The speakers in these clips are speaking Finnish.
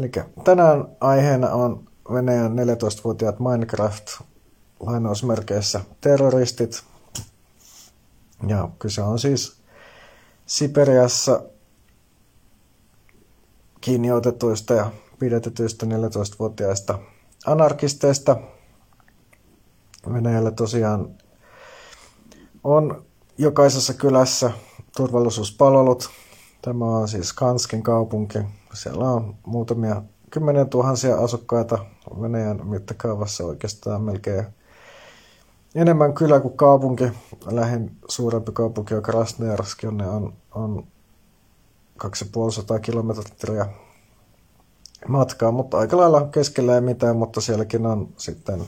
Eli tänään aiheena on Venäjän 14-vuotiaat Minecraft lainausmerkeissä terroristit. Ja kyse on siis Siperiassa kiinni otetuista ja pidetetyistä 14-vuotiaista anarkisteista. Venäjällä tosiaan on jokaisessa kylässä turvallisuuspalvelut. Tämä on siis Kanskin kaupunki. Siellä on muutamia kymmenen tuhansia asukkaita Venäjän mittakaavassa oikeastaan melkein enemmän kylä kuin kaupunki. Lähin suurempi kaupunki on Krasnojarsk, on, on 2500 kilometriä matkaa, mutta aika lailla keskellä ei mitään, mutta sielläkin on sitten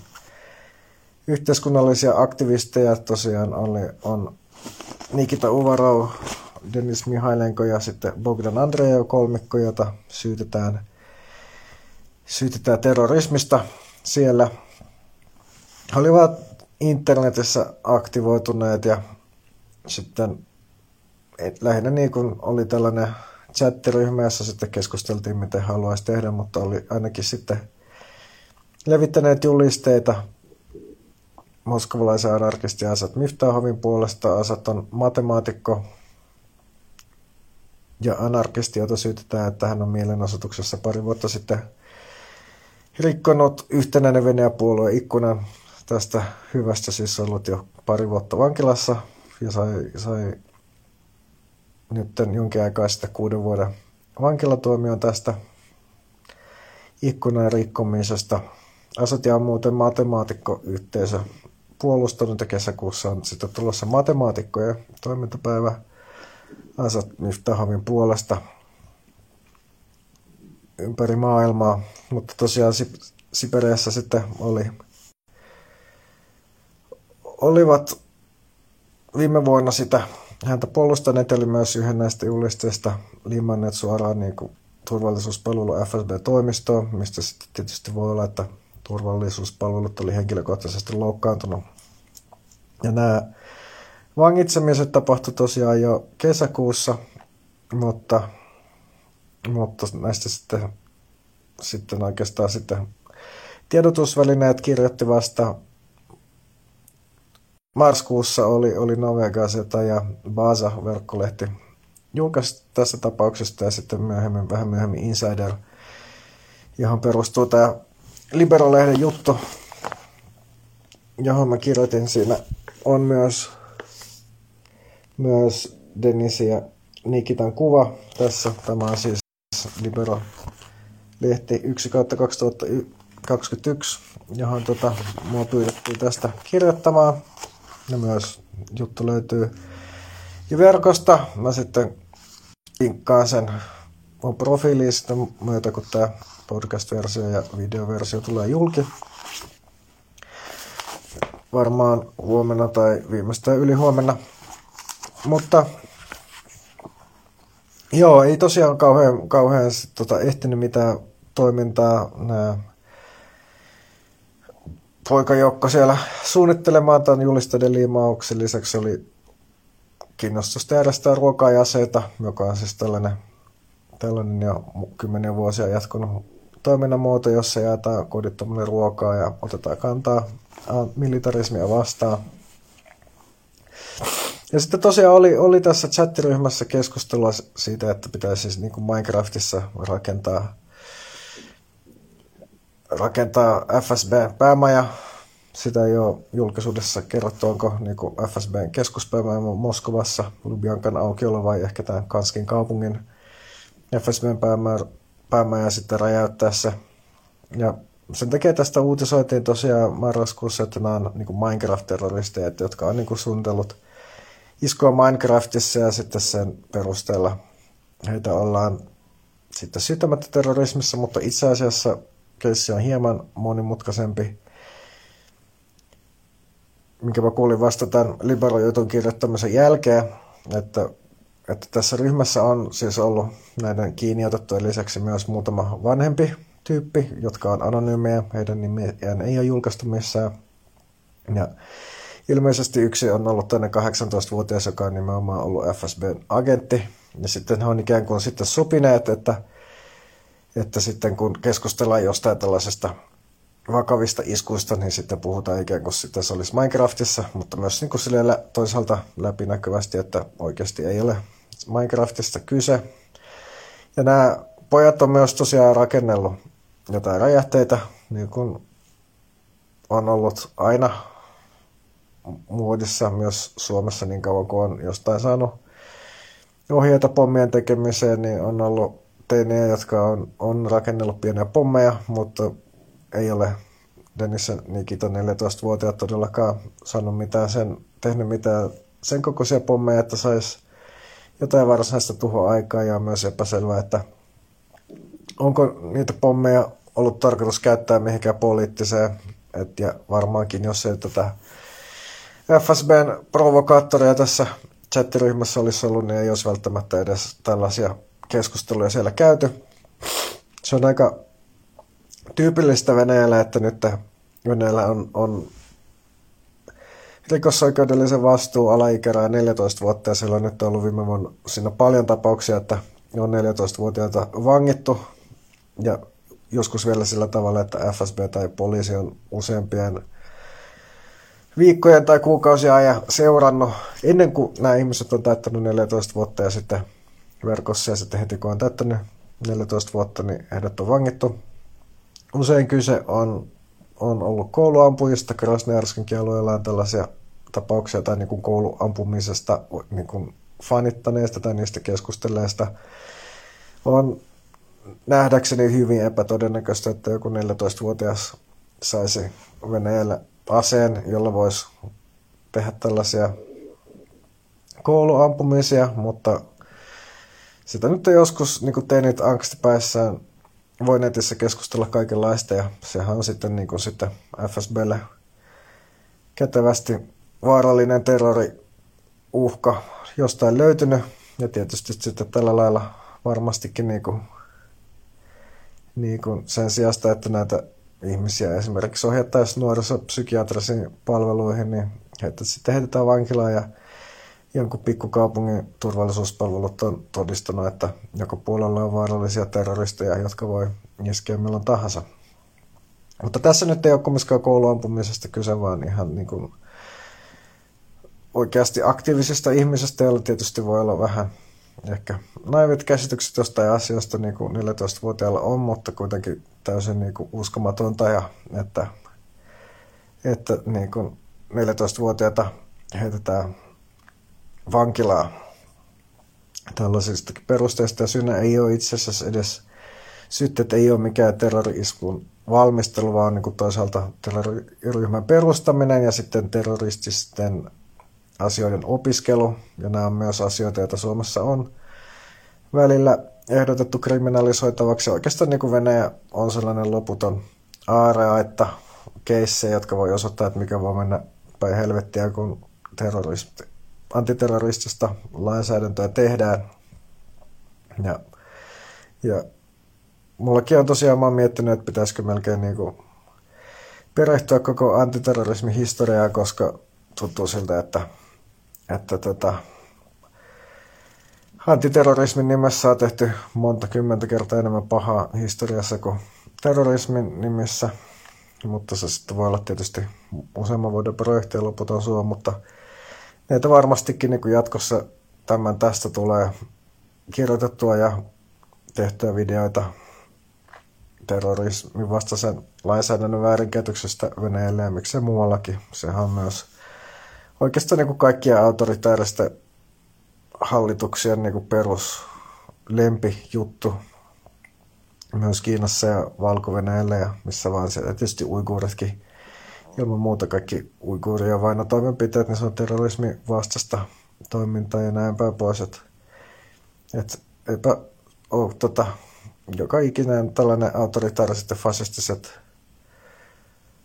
yhteiskunnallisia aktivisteja. Tosiaan oli, on Nikita Uvarov, Denis Mihailenko ja sitten Bogdan Andreev kolmikko, jota syytetään, syytetään terrorismista siellä. He olivat internetissä aktivoituneet ja sitten lähinnä niin kuin oli tällainen chattiryhmä, jossa sitten keskusteltiin, miten haluaisi tehdä, mutta oli ainakin sitten levittäneet julisteita moskovalaisen anarkisti Asat Miftahovin puolesta. Asat on matemaatikko ja anarkisti, jota syytetään, että hän on mielenosoituksessa pari vuotta sitten rikkonut yhtenäinen Venäjän puolueen ikkunan. Tästä hyvästä siis ollut jo pari vuotta vankilassa ja sai, sai nyt jonkin aikaa sitten kuuden vuoden vankilatuomion tästä ikkunan rikkomisesta. Asatia on muuten matemaatikkoyhteisö puolustanut ja kesäkuussa on sitten tulossa matemaatikkojen toimintapäivä Asat Miftahovin puolesta ympäri maailmaa, mutta tosiaan Siperiassa sitten oli, olivat viime vuonna sitä häntä puolustaneet, eli myös yhden näistä julisteista limanneet suoraan niin kuin turvallisuuspalvelu FSB-toimistoon, mistä sitten tietysti voi olla, että turvallisuuspalvelut oli henkilökohtaisesti loukkaantunut. Ja nämä vangitsemiset tapahtui tosiaan jo kesäkuussa, mutta, mutta näistä sitten, sitten oikeastaan sitten tiedotusvälineet kirjoitti vasta Marskuussa oli, oli Nove Gazeta ja Baza verkkolehti julkaisi tässä tapauksesta ja sitten myöhemmin, vähän myöhemmin Insider, johon perustuu tämä Libero-lehden juttu, johon mä kirjoitin. Siinä, on myös, myös Denisin ja Nikitan kuva tässä. Tämä on siis Libero-lehti 1 2021, johon tota, mua pyydettiin tästä kirjoittamaan. Ja myös juttu löytyy ja verkosta. Mä sitten linkkaan sen mun profiiliin sitten myötä, kun tämä podcast-versio ja videoversio tulee julki. Varmaan huomenna tai viimeistään yli huomenna. Mutta joo, ei tosiaan kauhean, kauhean tota, ehtinyt mitään toimintaa. Nämä poikajoukko siellä suunnittelemaan tämän julisteiden liimauksen lisäksi oli kiinnostusta järjestää ruokaa ja aseita, joka on siis tällainen, tällainen jo kymmeniä vuosia jatkunut toiminnan muoto, jossa jaetaan kodittomille ruokaa ja otetaan kantaa militarismia vastaan. Ja sitten tosiaan oli, oli tässä chattiryhmässä keskustelua siitä, että pitäisi siis niin kuin Minecraftissa rakentaa rakentaa FSB-päämaja. Sitä ei ole julkisuudessa kerrottu, onko niin FSBn keskuspäämaja Moskovassa, Lubjankan aukiolla vai ehkä tämän Kanskin kaupungin FSBn päämaja, päämaja sitten räjäyttäessä. Ja sen takia tästä uutisoitiin tosiaan marraskuussa, että nämä on niin Minecraft-terroristeja, jotka on niin suunnitellut iskoa Minecraftissa ja sitten sen perusteella heitä ollaan sitten syytämättä terrorismissa, mutta itse asiassa keissi on hieman monimutkaisempi, minkä mä kuulin vasta tämän Libero-jutun kirjoittamisen jälkeen, että, että tässä ryhmässä on siis ollut näiden kiinni otettujen lisäksi myös muutama vanhempi tyyppi, jotka on anonyymejä, heidän nimiään ei ole julkaistu missään. Ja ilmeisesti yksi on ollut tänne 18-vuotias, joka on nimenomaan ollut FSBn agentti. Ja sitten he on ikään kuin sitten sopineet, että että sitten kun keskustellaan jostain tällaisesta vakavista iskuista, niin sitten puhutaan ikään kuin sitten se olisi Minecraftissa, mutta myös niin kuin toisaalta läpinäkyvästi, että oikeasti ei ole Minecraftista kyse. Ja nämä pojat on myös tosiaan rakennellut jotain räjähteitä, niin kuin on ollut aina muodissa myös Suomessa niin kauan kuin on jostain saanut ohjeita pommien tekemiseen, niin on ollut teinejä, jotka on, on rakennellut pieniä pommeja, mutta ei ole Dennis Nikita 14-vuotiaat todellakaan saanut mitään sen, tehnyt mitään sen kokoisia pommeja, että saisi jotain varsinaista tuhoaikaa ja on myös epäselvää, että onko niitä pommeja ollut tarkoitus käyttää mihinkään poliittiseen, et, ja varmaankin jos ei tätä FSBn provokaattoria tässä chattiryhmässä olisi ollut, niin ei olisi välttämättä edes tällaisia keskusteluja siellä käyty. Se on aika tyypillistä Venäjällä, että nyt Venäjällä on, on rikosoikeudellisen vastuu alaikärää 14 vuotta ja siellä on nyt ollut viime vuonna siinä paljon tapauksia, että on 14-vuotiaita vangittu ja joskus vielä sillä tavalla, että FSB tai poliisi on useampien viikkojen tai kuukausia ajan seurannut ennen kuin nämä ihmiset on täyttänyt 14 vuotta ja sitten verkossa ja sitten heti kun on täyttänyt 14 vuotta, niin ehdot on vangittu. Usein kyse on, on ollut kouluampujista, Krasnojarskinkin alueella on tällaisia tapauksia tai niin kuin kouluampumisesta niin kuin fanittaneista tai niistä keskustelleista. On nähdäkseni hyvin epätodennäköistä, että joku 14-vuotias saisi Venäjällä aseen, jolla voisi tehdä tällaisia kouluampumisia, mutta sitä nyt on joskus niin teinit angstipäissään voi netissä keskustella kaikenlaista ja sehän on sitten, niin kuin sitten FSBlle kätevästi vaarallinen terroriuhka jostain löytynyt ja tietysti sitten tällä lailla varmastikin niin kuin, niin kuin sen sijasta, että näitä ihmisiä esimerkiksi ohjattaisiin nuorisopsykiatrisiin palveluihin, niin heitä sitten heitetään vankilaan ja jonkun pikkukaupungin turvallisuuspalvelut on todistanut, että joko puolella on vaarallisia terroristeja, jotka voi iskeä milloin tahansa. Mutta tässä nyt ei ole kumminkaan kouluampumisesta kyse, vaan ihan niin kuin oikeasti aktiivisista ihmisistä, joilla tietysti voi olla vähän ehkä naivit käsitykset jostain asioista, niin kuin 14-vuotiailla on, mutta kuitenkin täysin niin kuin uskomatonta, ja että, että niin kuin 14-vuotiaita heitetään vankilaa tällaisista perusteista, ja syynä ei ole itse asiassa edes syytteet ei ole mikään terrori-iskun valmistelu, vaan niin kuin toisaalta terroriryhmän perustaminen ja sitten terrorististen asioiden opiskelu, ja nämä on myös asioita, joita Suomessa on välillä ehdotettu kriminalisoitavaksi. Oikeastaan niin kuin Venäjä on sellainen loputon aarea, että keissejä, jotka voi osoittaa, että mikä voi mennä päin helvettiä, kun terroristi, antiterroristista lainsäädäntöä tehdään. Ja, ja mullakin on tosiaan, mä oon miettinyt, että pitäisikö melkein niin kuin perehtyä koko antiterrorismin historiaa, koska tuntuu siltä, että että tota, antiterrorismin nimessä on tehty monta kymmentä kertaa enemmän pahaa historiassa kuin terrorismin nimissä, mutta se sitten voi olla tietysti useamman vuoden projekti ja suo, mutta näitä varmastikin niin kuin jatkossa tämän tästä tulee kirjoitettua ja tehtyä videoita terrorismin vastaisen lainsäädännön väärinkäytöksestä Venäjälle ja miksei muuallakin. Sehän on myös oikeastaan niin kuin kaikkia autoritaaristen hallituksien niin kuin perus lempijuttu myös Kiinassa ja valko ja missä vaan siellä tietysti uiguuritkin ilman muuta kaikki uiguuria vain toimenpiteet, niin se on terrorismi vastasta toimintaa ja näin päin pois. Että et, eipä ole tota, joka ikinen tällainen autoritaariset ja fasistiset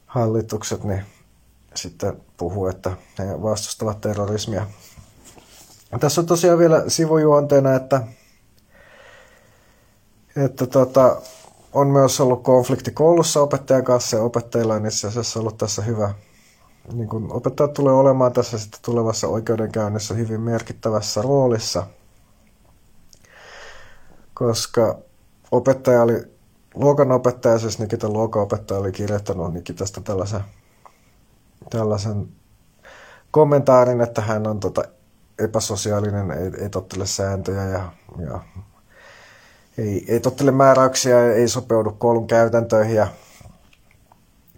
hallitukset, niin sitten puhuu, että he vastustavat terrorismia. Tässä on tosiaan vielä sivujuonteena, että, että tota, on myös ollut konflikti koulussa opettajan kanssa ja opettajilla on itse asiassa ollut tässä hyvä. Niin kun opettajat tulee olemaan tässä sitten tulevassa oikeudenkäynnissä hyvin merkittävässä roolissa, koska opettaja oli luokanopettaja, siis Nikitan luokanopettaja oli kirjoittanut Nikitasta tällaisen, tällaisen kommentaarin, että hän on tota epäsosiaalinen, ei, ei tottele sääntöjä ja, ja ei, ei tottele määräyksiä, ei sopeudu koulun käytäntöihin ja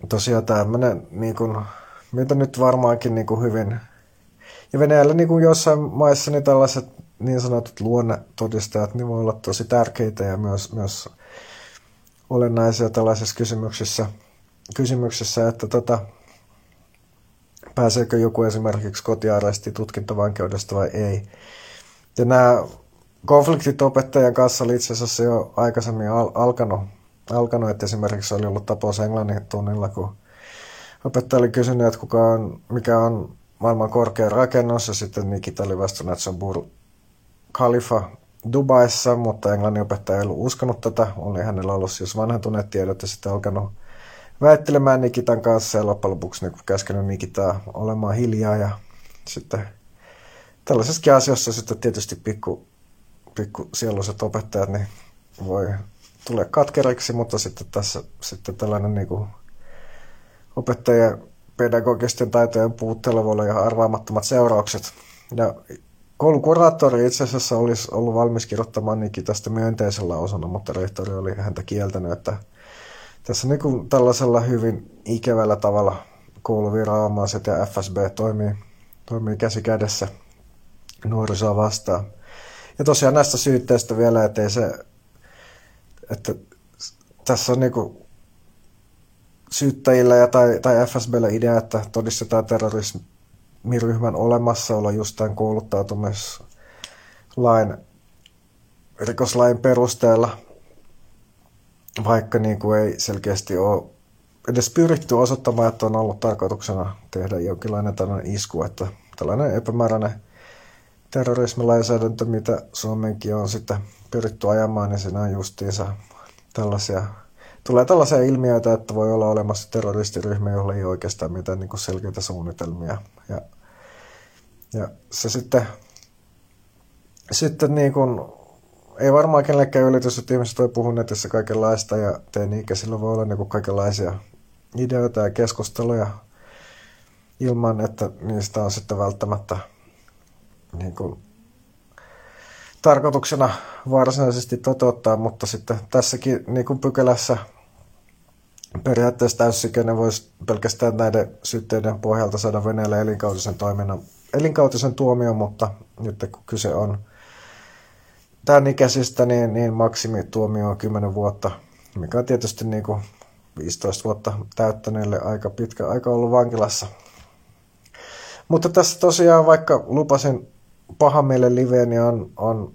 tosiaan tämmöinen, niin kuin, mitä nyt varmaankin niin kuin hyvin, ja Venäjällä niin kuin jossain maissa niin tällaiset niin sanotut luonnetodistajat niin voi olla tosi tärkeitä ja myös, myös olennaisia tällaisissa kysymyksissä, kysymyksissä että tota, pääseekö joku esimerkiksi kotiaresti tutkintavankeudesta vai ei. Ja nämä konfliktit opettajan kanssa oli itse asiassa jo aikaisemmin al- alkanut, alkanut, että esimerkiksi oli ollut tapaus englannin tunnilla, kun opettaja oli kysynyt, että kuka on, mikä on maailman korkein rakennus, ja sitten Nikita oli vastannut, että se on Burj Khalifa Dubaissa, mutta englannin opettaja ei ollut uskonut tätä. Oli hänellä ollut siis vanhentuneet tiedot ja sitten alkanut väittelemään Nikitan kanssa ja loppujen lopuksi niin käskenyt Nikitaa olemaan hiljaa ja sitten tällaisessakin asiassa sitten tietysti pikku, pikku sieluiset opettajat niin voi tulla katkeriksi, mutta sitten tässä sitten tällainen niin kuin opettajien pedagogisten taitojen puutteella voi olla ihan arvaamattomat seuraukset. Ja koulun kuraattori itse asiassa olisi ollut valmis kirjoittamaan Nikitasta myönteisellä osana, mutta rehtori oli häntä kieltänyt, että tässä niin kuin tällaisella hyvin ikävällä tavalla kouluviranomaiset ja FSB toimii, toimii käsi kädessä nuorisoa vastaan. Ja tosiaan näistä syytteistä vielä, että se, että tässä on niin kuin syyttäjillä ja tai, tai FSBllä idea, että todistetaan terrorismiryhmän olemassaolo just tämän kouluttautumislain rikoslain perusteella vaikka niin kuin ei selkeästi ole edes pyritty osoittamaan, että on ollut tarkoituksena tehdä jonkinlainen tällainen isku, että tällainen epämääräinen terrorismilainsäädäntö, mitä Suomenkin on sitten pyritty ajamaan, niin siinä on justiinsa tällaisia, tulee tällaisia ilmiöitä, että voi olla olemassa terroristiryhmä, jolla ei oikeastaan mitään niin kuin selkeitä suunnitelmia. Ja, ja se sitten, sitten niin kuin ei varmaan kenellekään ylitys, että ihmiset voi puhua netissä kaikenlaista ja teini-ikäisillä voi olla niin kuin kaikenlaisia ideoita ja keskusteluja ilman, että niistä on sitten välttämättä niin kuin, tarkoituksena varsinaisesti toteuttaa, mutta sitten tässäkin niin kuin pykälässä periaatteessa täysikäinen voisi pelkästään näiden syytteiden pohjalta saada Venäjälle elinkautisen toiminnan, elinkautisen tuomio, mutta nyt kun kyse on tämän ikäisistä niin, niin maksimituomio on 10 vuotta, mikä on tietysti niin kuin 15 vuotta täyttäneille aika pitkä aika ollut vankilassa. Mutta tässä tosiaan, vaikka lupasin paha meille liveen, niin on, on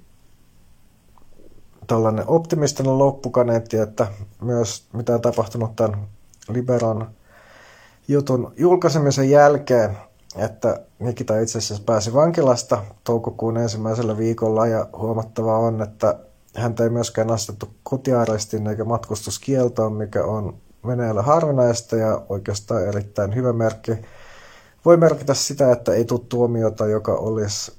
tällainen optimistinen loppukaneetti, että myös mitä on tapahtunut tämän Liberan jutun julkaisemisen jälkeen, että Nikita itse asiassa pääsi vankilasta toukokuun ensimmäisellä viikolla ja huomattavaa on, että häntä ei myöskään astettu kotiarestiin eikä matkustuskieltoon, mikä on Venäjällä harvinaista ja oikeastaan erittäin hyvä merkki. Voi merkitä sitä, että ei tule tuomiota, joka olisi,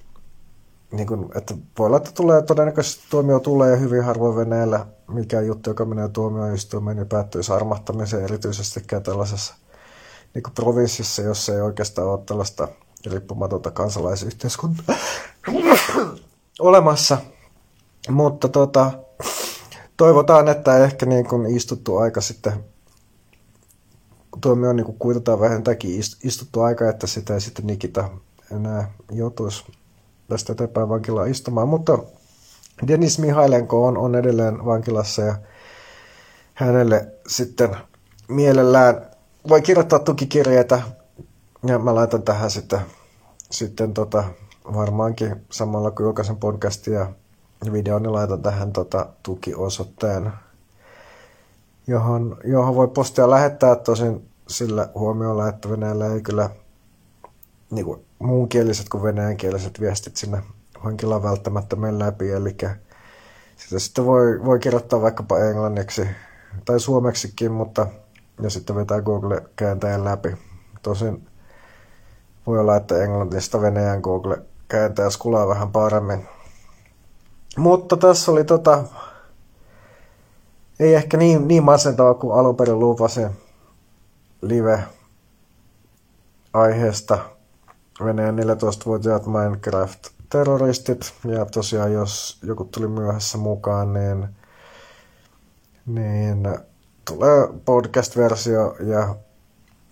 niin kuin, että voi olla, että tulee, todennäköisesti tuomio tulee ja hyvin harvoin Venäjällä mikä juttu, joka menee tuomioistuimeen, niin päättyisi armahtamiseen erityisesti tällaisessa niin kuin provinssissa, jossa ei oikeastaan ole tällaista riippumatonta kansalaisyhteiskuntaa olemassa. Mutta tota, toivotaan, että ehkä niin kuin istuttu aika sitten, tuomio niin kuin kuitataan vähintäänkin istuttu aika, että sitä ei sitten Nikita enää joutuisi tästä eteenpäin vankilaan istumaan. Mutta Denis Mihailenko on, on edelleen vankilassa ja hänelle sitten mielellään voi kirjoittaa tukikirjeitä. Ja mä laitan tähän sitten, sitten tota, varmaankin samalla kun julkaisen podcastia ja videon, niin laitan tähän tota, tukiosoitteen, johon, johon voi postia lähettää. Tosin sillä huomiolla, että Venäjällä ei kyllä niin kuin muunkieliset kuin venäjänkieliset viestit sinne vankilaan välttämättä mene läpi, eli sitä sitten voi, voi kirjoittaa vaikkapa englanniksi tai suomeksikin, mutta ja sitten vetää Google-kääntäjän läpi. Tosin voi olla, että englannista Venäjän Google-kääntäjä skulaa vähän paremmin. Mutta tässä oli tota, ei ehkä niin, niin masentava kuin alun perin lupasin live aiheesta Venäjän 14-vuotiaat Minecraft-terroristit. Ja tosiaan, jos joku tuli myöhässä mukaan, niin, niin tulee podcast-versio ja,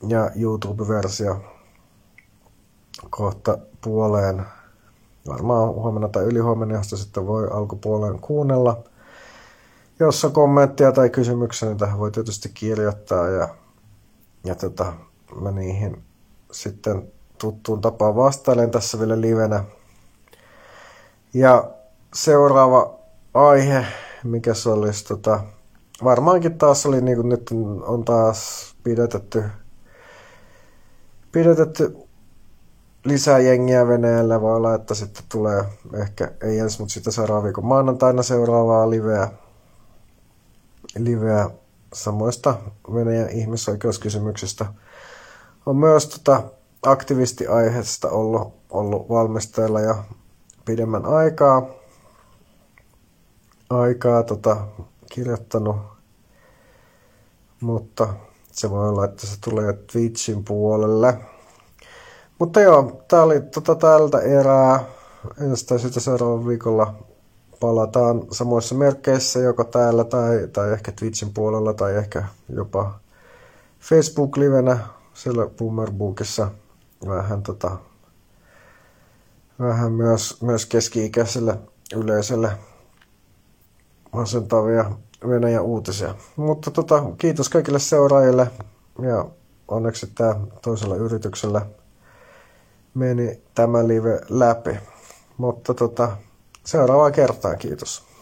ja YouTube-versio kohta puoleen. Varmaan huomenna tai ylihuomenna, josta sitten voi alkupuoleen kuunnella. Jos on kommenttia tai kysymyksiä, niin tähän voi tietysti kirjoittaa ja, ja tota, mä niihin sitten tuttuun tapaan vastailen tässä vielä livenä. Ja seuraava aihe, mikä se olisi, tota, varmaankin taas oli, niin kuin nyt on taas pidetetty, pidetetty lisää jengiä Venäjällä. Voi olla, että sitten tulee ehkä, ei ensi, mutta sitten seuraava viikon maanantaina seuraavaa liveä, liveä samoista Venäjän ihmisoikeuskysymyksistä. On myös tota, aktivistiaiheesta ollut, ollut valmisteilla jo pidemmän aikaa. Aikaa tota, kirjoittanut, mutta se voi olla, että se tulee Twitchin puolelle. Mutta joo, tää oli tota tältä erää. Ensin sitä seuraavalla viikolla palataan samoissa merkeissä joko täällä tai, tai ehkä Twitchin puolella tai ehkä jopa Facebook-livenä siellä Boomerbookissa vähän, tota, vähän myös, myös keski-ikäiselle yleisölle masentavia Venäjän uutisia. Mutta tota, kiitos kaikille seuraajille ja onneksi tämä toisella yrityksellä meni tämä live läpi. Mutta tota, seuraavaa kertaa, kiitos.